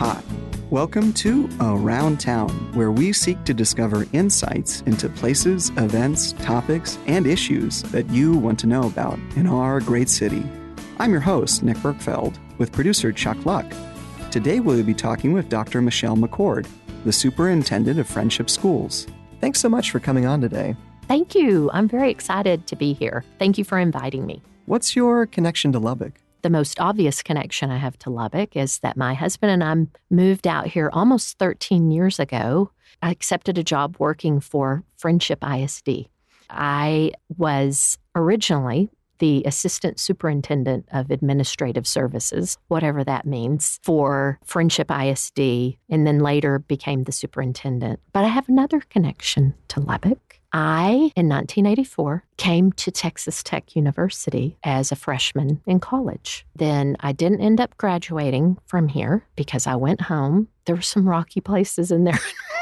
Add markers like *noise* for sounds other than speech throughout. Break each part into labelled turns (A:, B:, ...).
A: Hi. Welcome to Around Town, where we seek to discover insights into places, events, topics, and issues that you want to know about in our great city. I'm your host, Nick Berkfeld, with producer Chuck Luck. Today we'll be talking with Dr. Michelle McCord, the superintendent of Frenship Schools. Thanks so much for coming on today.
B: Thank you. I'm very excited to be here. Thank you for inviting me.
A: What's your connection to Lubbock?
B: The most obvious connection I have to Lubbock is that my husband and I moved out here almost 13 years ago. I accepted a job working for Frenship ISD. I was originally the assistant superintendent of administrative services, whatever that means, for Frenship ISD, and then later became the superintendent. But I have another connection to Lubbock. I, in 1984, came to Texas Tech University as a freshman in college. Then I didn't end up graduating from here because I went home. There were some rocky places in there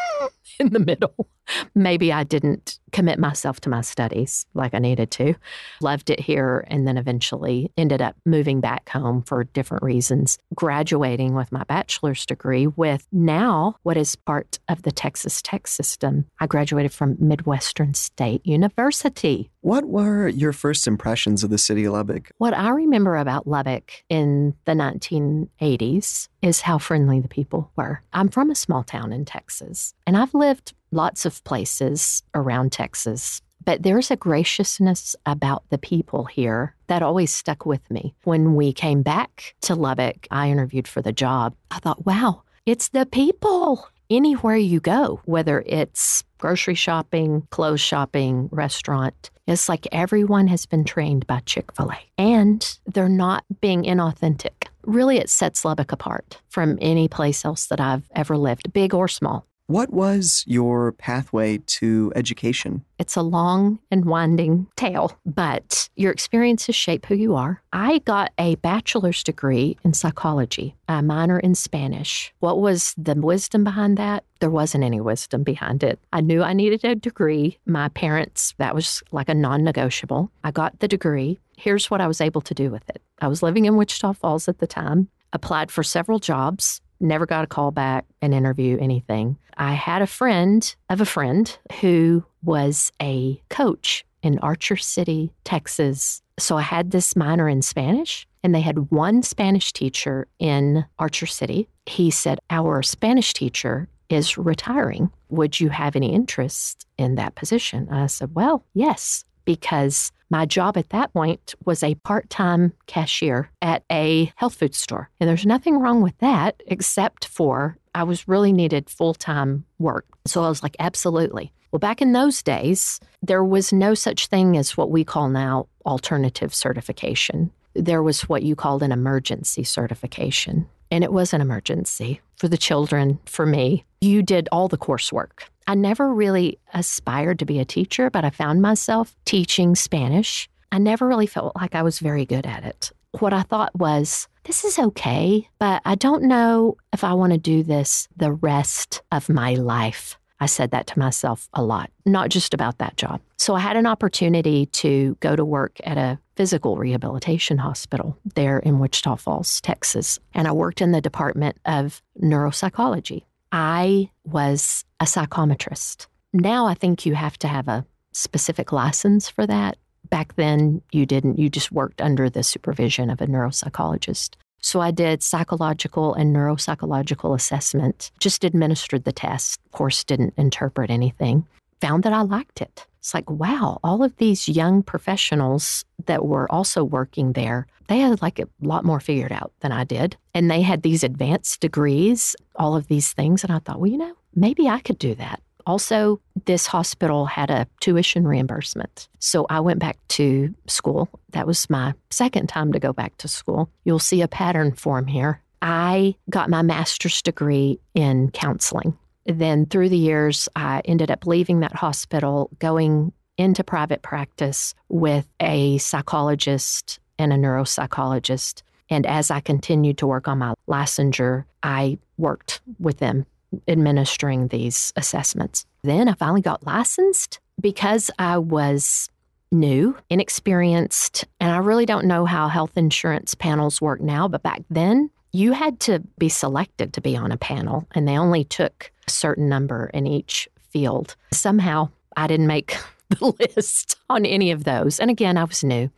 B: *laughs* in the middle. Maybe I didn't commit myself to my studies like I needed to. Loved it here and then eventually ended up moving back home for different reasons, graduating with my bachelor's degree with now what is part of the Texas Tech system. I graduated from Midwestern State University.
A: What were your first impressions of the city of Lubbock?
B: What I remember about Lubbock in the 1980s is how friendly the people were. I'm from a small town in Texas, and I've lived lots of places around Texas. But there's a graciousness about the people here that always stuck with me. When we came back to Lubbock, I interviewed for the job. I thought, wow, it's the people. Anywhere you go, whether it's grocery shopping, clothes shopping, restaurant, it's like everyone has been trained by Chick fil A and they're not being inauthentic. Really, it sets Lubbock apart from any place else that I've ever lived, big or small.
A: What was your pathway to education?
B: It's a long and winding tale, but your experiences shape who you are. I got a bachelor's degree in psychology, a minor in Spanish. What was the wisdom behind that? There wasn't any wisdom behind it. I knew I needed a degree. My parents, that was like a non negotiable. I got the degree. Here's what I was able to do with it I was living in Wichita Falls at the time, applied for several jobs, never got a call back, an interview, anything. I had a friend of a friend who was a coach in Archer City, Texas. So I had this minor in Spanish, and they had one Spanish teacher in Archer City. He said, Our Spanish teacher is retiring. Would you have any interest in that position? I said, Well, yes, because my job at that point was a part time cashier at a health food store. And there's nothing wrong with that except for I was really needed full time work. So I was like, absolutely. Well, back in those days, there was no such thing as what we call now alternative certification. There was what you called an emergency certification. And it was an emergency for the children, for me. You did all the coursework. I never really aspired to be a teacher, but I found myself teaching Spanish. I never really felt like I was very good at it. What I thought was, this is okay, but I don't know if I want to do this the rest of my life. I said that to myself a lot, not just about that job. So I had an opportunity to go to work at a physical rehabilitation hospital there in Wichita Falls, Texas. And I worked in the department of neuropsychology. I was a psychometrist. Now I think you have to have a specific license for that. Back then, you didn't. You just worked under the supervision of a neuropsychologist. So I did psychological and neuropsychological assessment, just administered the test, of course, didn't interpret anything. Found that I liked it. It's like, wow, all of these young professionals that were also working there, they had like a lot more figured out than I did. And they had these advanced degrees, all of these things. And I thought, well, you know, maybe I could do that. Also, this hospital had a tuition reimbursement. So I went back to school. That was my second time to go back to school. You'll see a pattern form here. I got my master's degree in counseling. Then through the years, I ended up leaving that hospital, going into private practice with a psychologist and a neuropsychologist. And as I continued to work on my licensure, I worked with them administering these assessments. Then I finally got licensed because I was new, inexperienced, and I really don't know how health insurance panels work now, but back then You had to be selected to be on a panel, and they only took a certain number in each field. Somehow, I didn't make *laughs* the list on any of those. And again, I was new.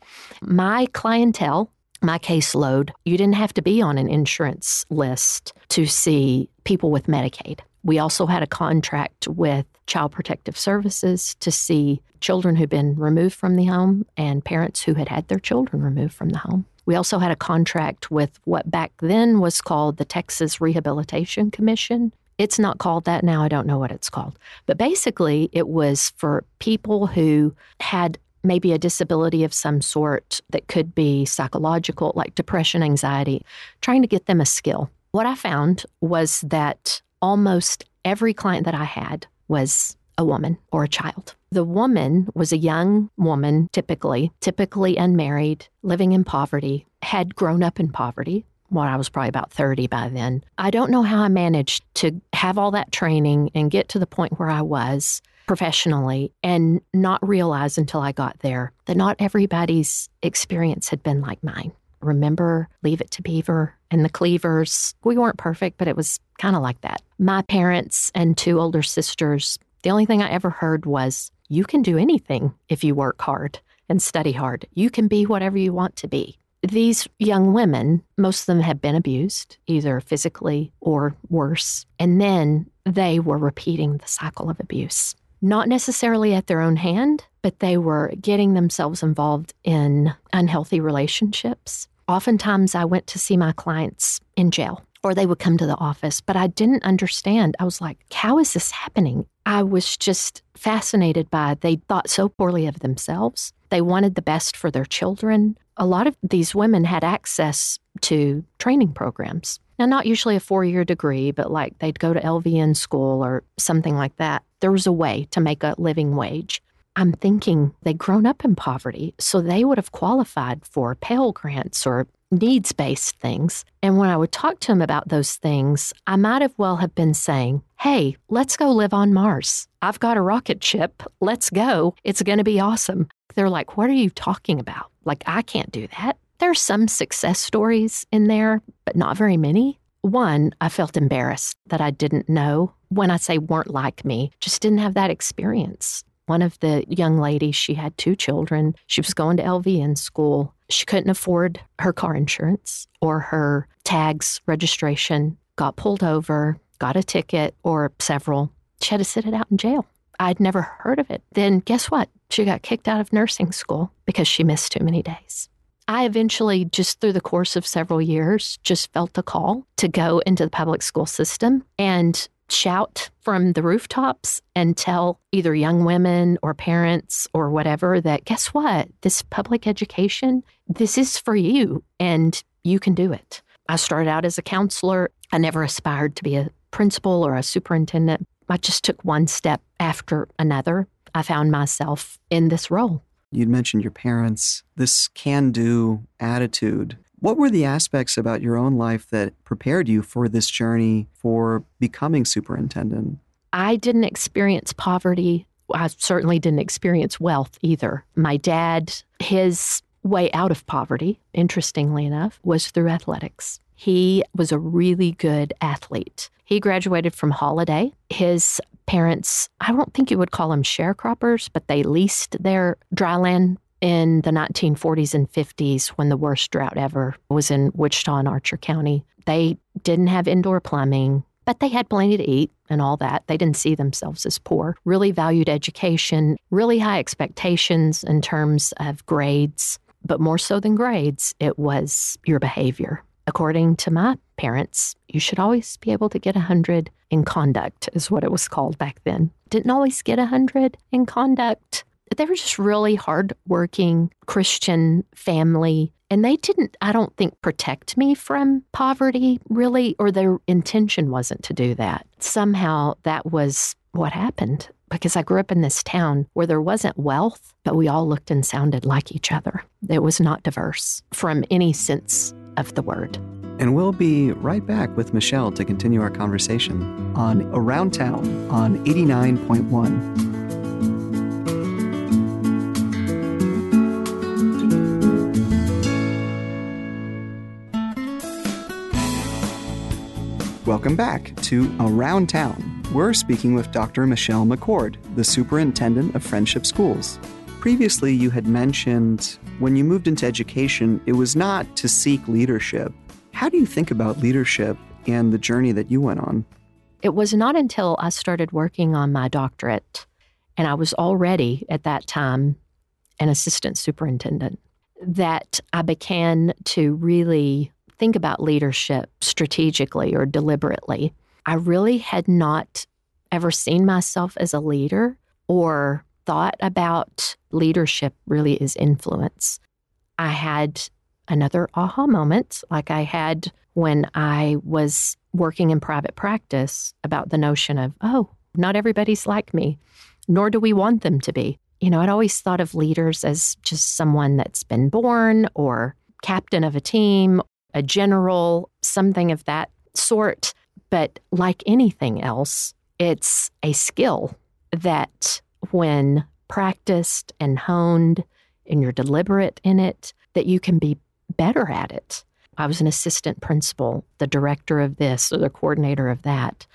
B: My clientele, my caseload, you didn't have to be on an insurance list to see people with Medicaid. We also had a contract with Child Protective Services to see children who'd been removed from the home and parents who had had their children removed from the home. We also had a contract with what back then was called the Texas Rehabilitation Commission. It's not called that now. I don't know what it's called. But basically, it was for people who had maybe a disability of some sort that could be psychological, like depression, anxiety, trying to get them a skill. What I found was that almost every client that I had was a woman or a child. The woman was a young woman, typically, typically unmarried, living in poverty, had grown up in poverty. Well, I was probably about 30 by then. I don't know how I managed to have all that training and get to the point where I was professionally and not realize until I got there that not everybody's experience had been like mine. Remember Leave It to Beaver and the Cleavers? We weren't perfect, but it was kind of like that. My parents and two older sisters, the only thing I ever heard was, You can do anything if you work hard and study hard. You can be whatever you want to be. These young women, most of them had been abused, either physically or worse. And then they were repeating the cycle of abuse not necessarily at their own hand, but they were getting themselves involved in unhealthy relationships. Oftentimes, I went to see my clients in jail or they would come to the office, but I didn't understand. I was like, how is this happening? I was just fascinated by they thought so poorly of themselves. They wanted the best for their children. A lot of these women had access to training programs. Now, not usually a four year degree, but like they'd go to LVN school or something like that. There was a way to make a living wage. I'm thinking they'd grown up in poverty, so they would have qualified for Pell Grants or needs based things. And when I would talk to them about those things, I might have well have been saying, Hey, let's go live on Mars. I've got a rocket ship. Let's go. It's going to be awesome. They're like, What are you talking about? Like, I can't do that. There's some success stories in there, but not very many. One, I felt embarrassed that I didn't know. When I say weren't like me, just didn't have that experience. One of the young ladies, she had two children. She was going to LVN school. She couldn't afford her car insurance or her tags registration, got pulled over, got a ticket or several. She had to sit it out in jail. I'd never heard of it. Then guess what? She got kicked out of nursing school because she missed too many days. I eventually, just through the course of several years, just felt the call to go into the public school system and shout from the rooftops and tell either young women or parents or whatever that guess what? This public education, this is for you and you can do it. I started out as a counselor. I never aspired to be a principal or a superintendent. I just took one step after another. I found myself in this role.
A: You'd mentioned your parents, this can do attitude. What were the aspects about your own life that prepared you for this journey for becoming superintendent?
B: I didn't experience poverty. I certainly didn't experience wealth either. My dad, his way out of poverty, interestingly enough, was through athletics. He was a really good athlete. He graduated from Holliday. His parents, I don't think you would call them sharecroppers, but they leased their dry land in the 1940s and 50s when the worst drought ever was in Wichita and Archer County. They didn't have indoor plumbing, but they had plenty to eat and all that. They didn't see themselves as poor, really valued education, really high expectations in terms of grades. But more so than grades, it was your behavior. According to my parents, you should always be able to get 100 in conduct, is what it was called back then. Didn't always get 100 in conduct. They were just really hardworking Christian family. And they didn't, I don't think, protect me from poverty really, or their intention wasn't to do that. Somehow that was what happened because I grew up in this town where there wasn't wealth, but we all looked and sounded like each other. It was not diverse from any sense of the word.
A: And we'll be right back with Michelle to continue our conversation on Around Town on 89.1. Welcome back to Around Town. We're speaking with Dr. Michelle McCord, the superintendent of Frenship Schools. Previously, you had mentioned when you moved into education, it was not to seek leadership. How do you think about leadership and the journey that you went on?
B: It was not until I started working on my doctorate, and I was already at that time an assistant superintendent, that I began to really think about leadership strategically or deliberately. I really had not ever seen myself as a leader or thought about leadership really is influence. I had another aha moment, like I had when I was working in private practice, about the notion of, oh, not everybody's like me, nor do we want them to be. You know, I'd always thought of leaders as just someone that's been born or captain of a team, a general, something of that sort. But like anything else, it's a skill that when practiced and honed and you're deliberate in it, that you can be better at it. I was an assistant principal, the director of this or the coordinator of that.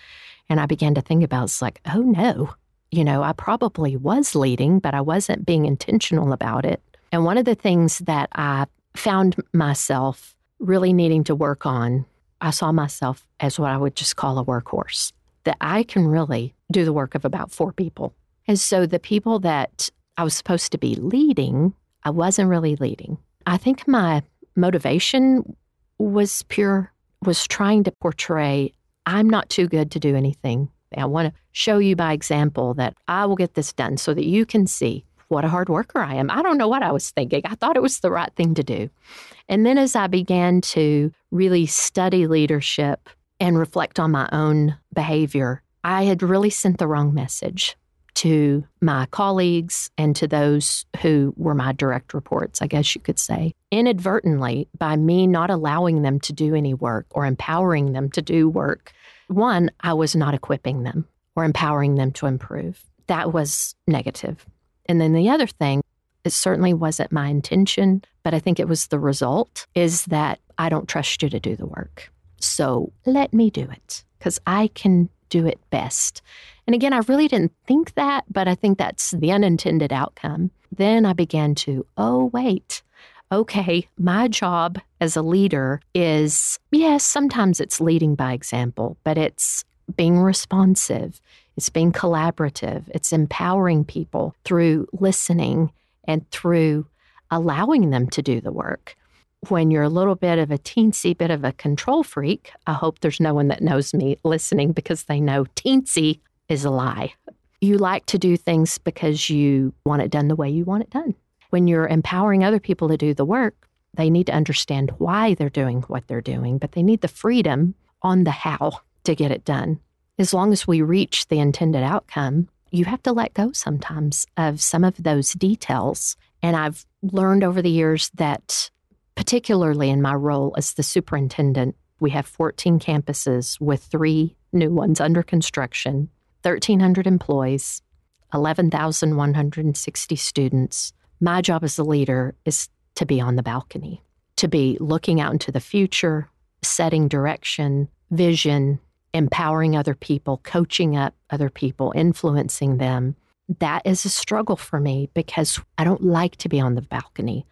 B: And I began to think about it's like, oh no, you know, I probably was leading, but I wasn't being intentional about it. And one of the things that I found myself really needing to work on, I saw myself as what I would just call a workhorse, that I can really do the work of about four people. And so the people that I was supposed to be leading, I wasn't really leading. I think my motivation was pure, was trying to portray I'm not too good to do anything. I want to show you by example that I will get this done so that you can see what a hard worker I am. I don't know what I was thinking. I thought it was the right thing to do. And then as I began to really study leadership and reflect on my own behavior, I had really sent the wrong message to my colleagues and to those who were my direct reports, I guess you could say. Inadvertently, by me not allowing them to do any work or empowering them to do work, one, I was not equipping them or empowering them to improve. That was negative. And then the other thing, it certainly wasn't my intention, but I think it was the result, is that I don't trust you to do the work. So let me do it because I can do it best. And again, I really didn't think that, but I think that's the unintended outcome. Then I began to, oh, wait, okay, my job as a leader is, yes, sometimes it's leading by example, but it's being responsive, it's being collaborative, it's empowering people through listening and through allowing them to do the work. When you're a little bit of a teensy bit of a control freak, I hope there's no one that knows me listening because they know teensy is a lie. You like to do things because you want it done the way you want it done. When you're empowering other people to do the work, they need to understand why they're doing what they're doing, but they need the freedom on the how to get it done. As long as we reach the intended outcome, you have to let go sometimes of some of those details. And I've learned over the years that, particularly in my role as the superintendent, we have 14 campuses with three new ones under construction. 1,300 employees, 11,160 students. My job as a leader is to be on the balcony, to be looking out into the future, setting direction, vision, empowering other people, coaching up other people, influencing them. That is a struggle for me because I don't like to be on the balcony.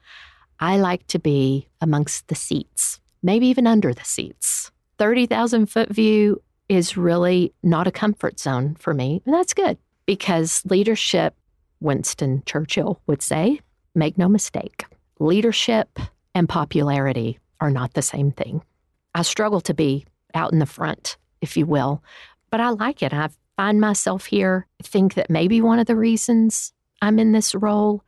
B: I like to be amongst the seats, maybe even under the seats. 30,000 foot view is really not a comfort zone for me. And that's good because leadership, Winston Churchill would say, make no mistake, leadership and popularity are not the same thing. I struggle to be out in the front, if you will, but I like it. I find myself here. I think that maybe one of the reasons I'm in this role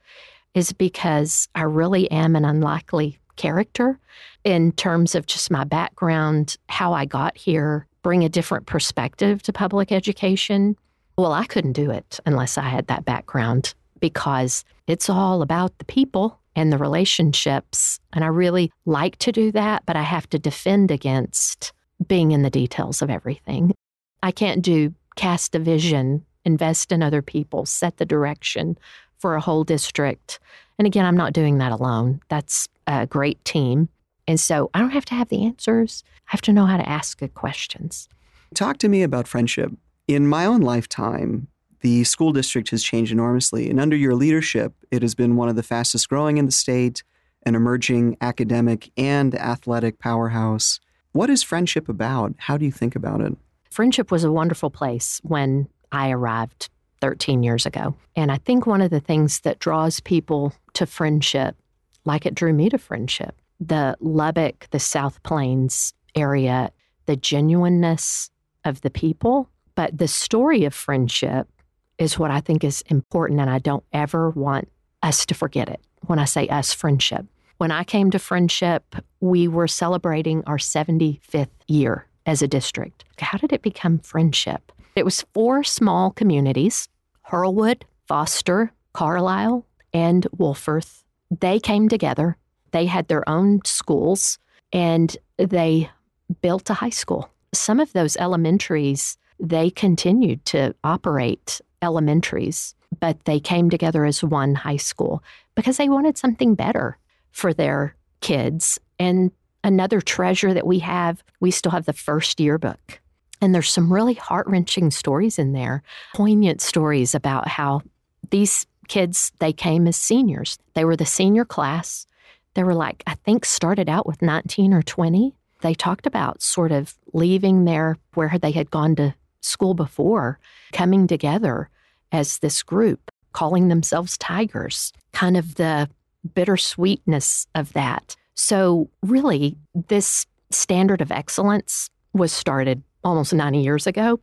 B: is because I really am an unlikely character in terms of just my background, how I got here, bring a different perspective to public education. Well, I couldn't do it unless I had that background because it's all about the people and the relationships. And I really like to do that, but I have to defend against being in the details of everything. I can't do cast a vision, invest in other people, set the direction for a whole district. And again, I'm not doing that alone. That's a great team. And so I don't have to have the answers. I have to know how to ask good questions.
A: Talk to me about Frenship. In my own lifetime, the school district has changed enormously. And under your leadership, it has been one of the fastest growing in the state, an emerging academic and athletic powerhouse. What is Frenship about? How do you think about it?
B: Frenship was a wonderful place when I arrived 13 years ago. And I think one of the things that draws people to Frenship, like it drew me to Frenship, the Lubbock, the South Plains area, the genuineness of the people, but the story of Frenship is what I think is important. And I don't ever want us to forget it when I say us, Frenship. When I came to Frenship, we were celebrating our 75th year as a district. How did it become Frenship? It was four small communities Hurlwood, Foster, Carlisle, and Wolfforth. They came together. They had their own schools and they built a high school. Some of those elementaries, they continued to operate elementaries, but they came together as one high school because they wanted something better for their kids. And another treasure that we have, we still have the first yearbook. And there's some really heart wrenching stories in there, poignant stories about how these kids, they came as seniors. They were the senior class. They were like, I think, started out with 19 or 20. They talked about sort of leaving there where they had gone to school before, coming together as this group, calling themselves Tigers, kind of the bittersweetness of that. So, really, this standard of excellence was started almost 90 years ago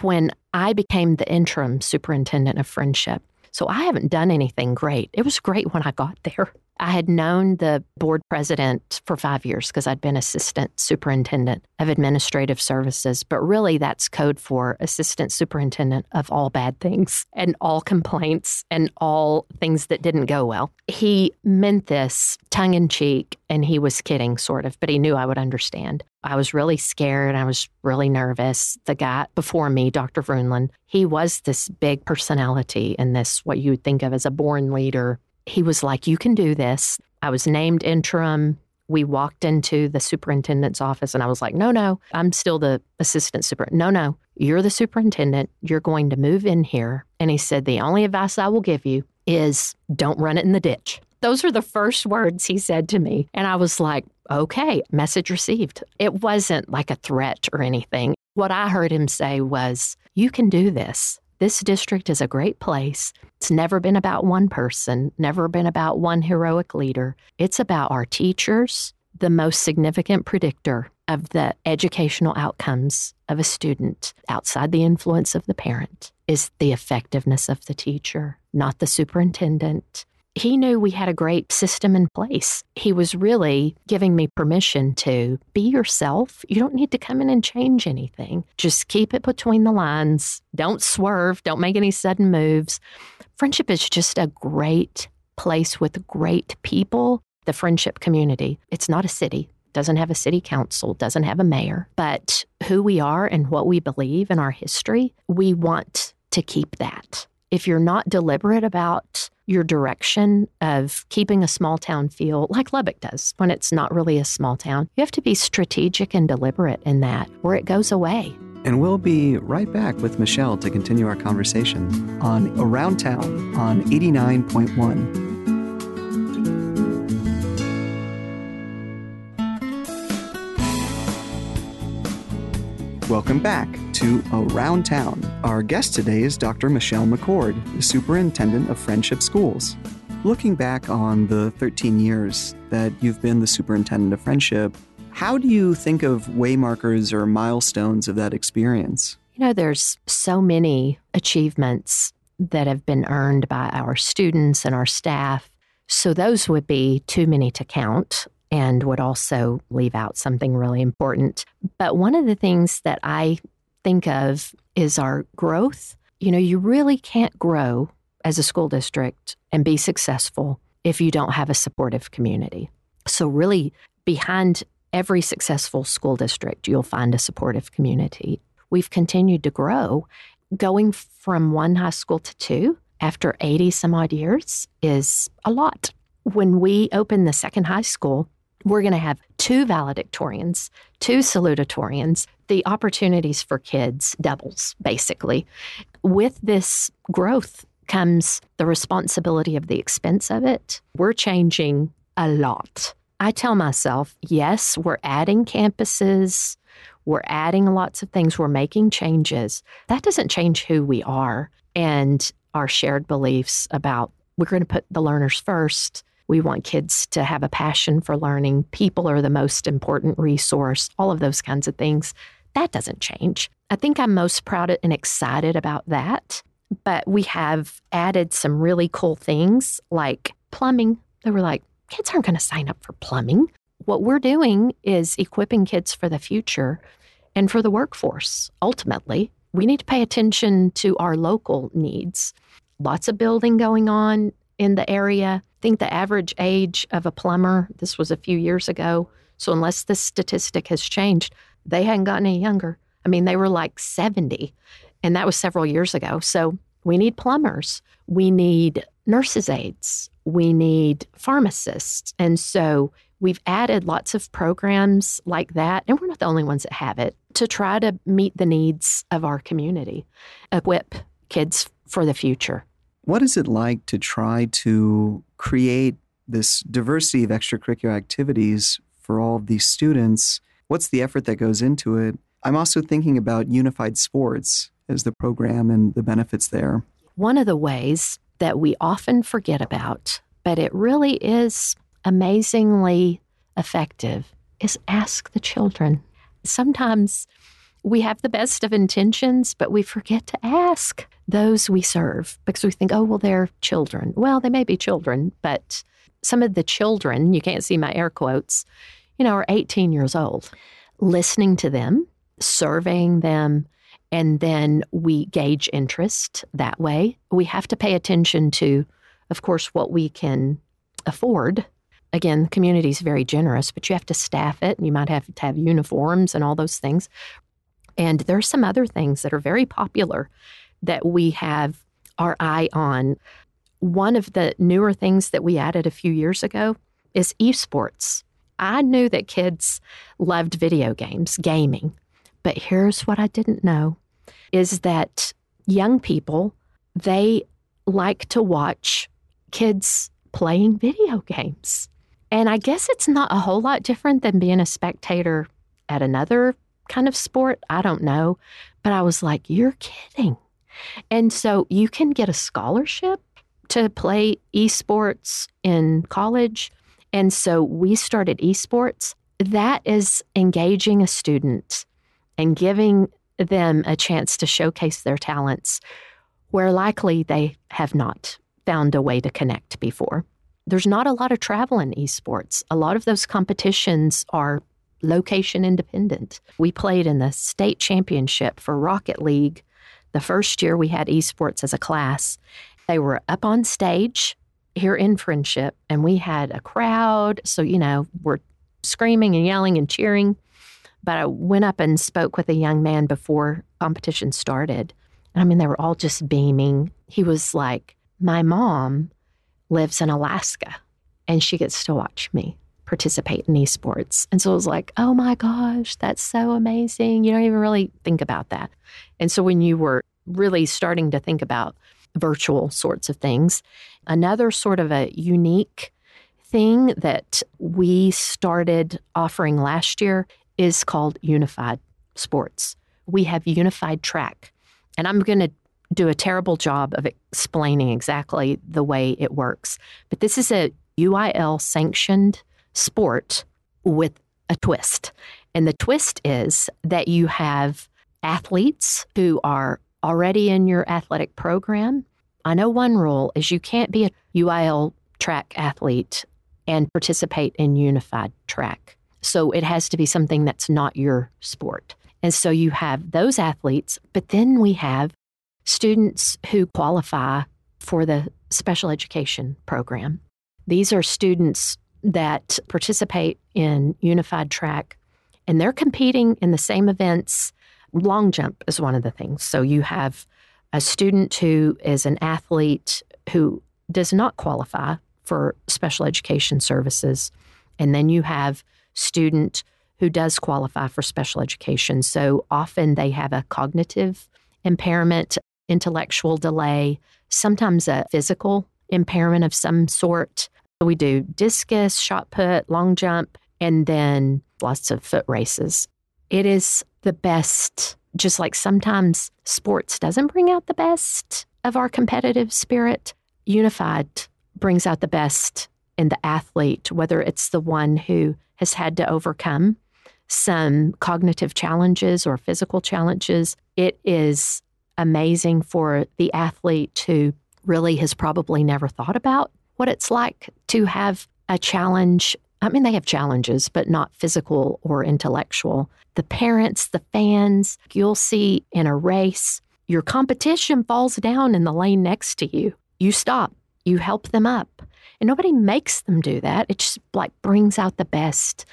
B: when I became the interim superintendent of Frenship. So, I haven't done anything great. It was great when I got there. I had known the board president for five years because I'd been assistant superintendent of administrative services, but really that's code for assistant superintendent of all bad things and all complaints and all things that didn't go well. He meant this tongue in cheek and he was kidding, sort of, but he knew I would understand. I was really scared. I was really nervous. The guy before me, Dr. Vroonland, he was this big personality and this, what you would think of as a born leader he was like, You can do this. I was named interim. We walked into the superintendent's office and I was like, No, no, I'm still the assistant super. No, no, you're the superintendent. You're going to move in here. And he said, The only advice I will give you is don't run it in the ditch. Those are the first words he said to me. And I was like, okay, message received. It wasn't like a threat or anything. What I heard him say was, you can do this. This district is a great place. It's never been about one person, never been about one heroic leader. It's about our teachers, the most significant predictor of the educational outcomes of a student outside the influence of the parent is the effectiveness of the teacher, not the superintendent, he knew we had a great system in place. He was really giving me permission to be yourself. You don't need to come in and change anything. Just keep it between the lines. Don't swerve. Don't make any sudden moves. Frenship is just a great place with great people. The Frenship community. It's not a city, doesn't have a city council, doesn't have a mayor, but who we are and what we believe in our history, we want to keep that. If you're not deliberate about your direction of keeping a small town feel like Lubbock does when it's not really a small town. You have to be strategic and deliberate in that, or it goes away.
A: And we'll be right back with Michelle to continue our conversation on Around Town on 89.1. Welcome back to Around Town. Our guest today is Dr. Michelle McCord, the Superintendent of Frenship Schools. Looking back on the 13 years that you've been the Superintendent of Frenship, how do you think of waymarkers or milestones of that experience?
B: You know, there's so many achievements that have been earned by our students and our staff. So those would be too many to count and would also leave out something really important. But one of the things that I think of is our growth. You know, you really can't grow as a school district and be successful if you don't have a supportive community. So, really, behind every successful school district, you'll find a supportive community. We've continued to grow. Going from one high school to two after 80 some odd years is a lot. When we opened the second high school, we're going to have two valedictorians, two salutatorians, the opportunities for kids doubles, basically. With this growth comes the responsibility of the expense of it. We're changing a lot. I tell myself, yes, we're adding campuses, we're adding lots of things, we're making changes. That doesn't change who we are and our shared beliefs about we're going to put the learners first. We want kids to have a passion for learning. People are the most important resource, all of those kinds of things. That doesn't change. I think I'm most proud and excited about that. But we have added some really cool things like plumbing. They were like, kids aren't going to sign up for plumbing. What we're doing is equipping kids for the future and for the workforce. Ultimately, we need to pay attention to our local needs. Lots of building going on in the area. Think the average age of a plumber, this was a few years ago. So, unless this statistic has changed, they hadn't gotten any younger. I mean, they were like 70, and that was several years ago. So, we need plumbers, we need nurses' aides, we need pharmacists. And so, we've added lots of programs like that, and we're not the only ones that have it, to try to meet the needs of our community, equip kids for the future.
A: What is it like to try to create this diversity of extracurricular activities for all of these students? What's the effort that goes into it? I'm also thinking about unified sports as the program and the benefits there.
B: One of the ways that we often forget about, but it really is amazingly effective, is ask the children. Sometimes we have the best of intentions, but we forget to ask those we serve because we think, oh, well, they're children. Well, they may be children, but some of the children, you can't see my air quotes, you know, are 18 years old. Listening to them, surveying them, and then we gauge interest that way. We have to pay attention to, of course, what we can afford. Again, the community is very generous, but you have to staff it and you might have to have uniforms and all those things. And there are some other things that are very popular that we have our eye on. One of the newer things that we added a few years ago is esports. I knew that kids loved video games, gaming, but here's what I didn't know is that young people, they like to watch kids playing video games. And I guess it's not a whole lot different than being a spectator at another kind of sport. I don't know. But I was like, you're kidding. And so you can get a scholarship to play esports in college. And so we started esports. That is engaging a student and giving them a chance to showcase their talents where likely they have not found a way to connect before. There's not a lot of travel in esports. A lot of those competitions are location independent. We played in the state championship for Rocket League the first year we had esports as a class. They were up on stage here in Frenship, and we had a crowd. So, you know, we're screaming and yelling and cheering. But I went up and spoke with a young man before competition started. And I mean, they were all just beaming. He was like, My mom lives in Alaska and she gets to watch me participate in esports. And so it was like, oh my gosh, that's so amazing. You don't even really think about that. And so when you were really starting to think about virtual sorts of things, another sort of a unique thing that we started offering last year is called Unified Sports. We have Unified Track. And I'm going to do a terrible job of explaining exactly the way it works. But this is a UIL sanctioned sport with a twist. And the twist is that you have athletes who are already in your athletic program. I know one rule is you can't be a UIL track athlete and participate in unified track. So it has to be something that's not your sport. And so you have those athletes, but then we have students who qualify for the special education program. These are students that participate in unified track and they're competing in the same events. Long jump is one of the things. So you have a student who is an athlete who does not qualify for special education services. And then you have student who does qualify for special education. So often they have a cognitive impairment, intellectual delay, sometimes a physical impairment of some sort. We do discus, shot put, long jump, and then lots of foot races. It is the best, just like sometimes sports doesn't bring out the best of our competitive spirit. Unified brings out the best in the athlete, whether it's the one who has had to overcome some cognitive challenges or physical challenges. It is amazing for the athlete who really has probably never thought about what it's like to have a challenge. I mean, they have challenges, but not physical or intellectual. The parents, the fans, you'll see in a race, your competition falls down in the lane next to you. You stop, you help them up. And nobody makes them do that. It just like brings out the best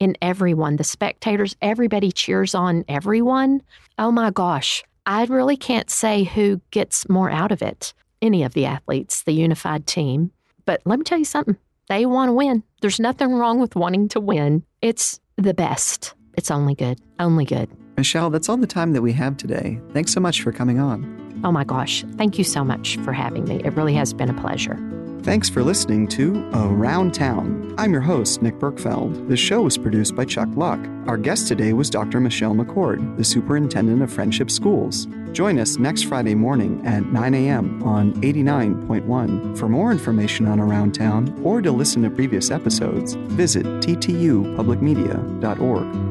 B: in everyone. The spectators, everybody cheers on everyone. Oh my gosh. I really can't say who gets more out of it. Any of the athletes, the unified team. But let me tell you something they want to win. There's nothing wrong with wanting to win. It's the best. It's only good. Only good.
A: Michelle, that's all the time that we have today. Thanks so much for coming on.
B: Oh my gosh. Thank you so much for having me. It really has been a pleasure.
A: Thanks for listening to Around Town. I'm your host, Nick Berkfeld. The show was produced by Chuck Luck. Our guest today was Dr. Michelle McCord, the superintendent of Frenship Schools. Join us next Friday morning at 9 a.m. on 89.1. For more information on Around Town or to listen to previous episodes, visit ttupublicmedia.org.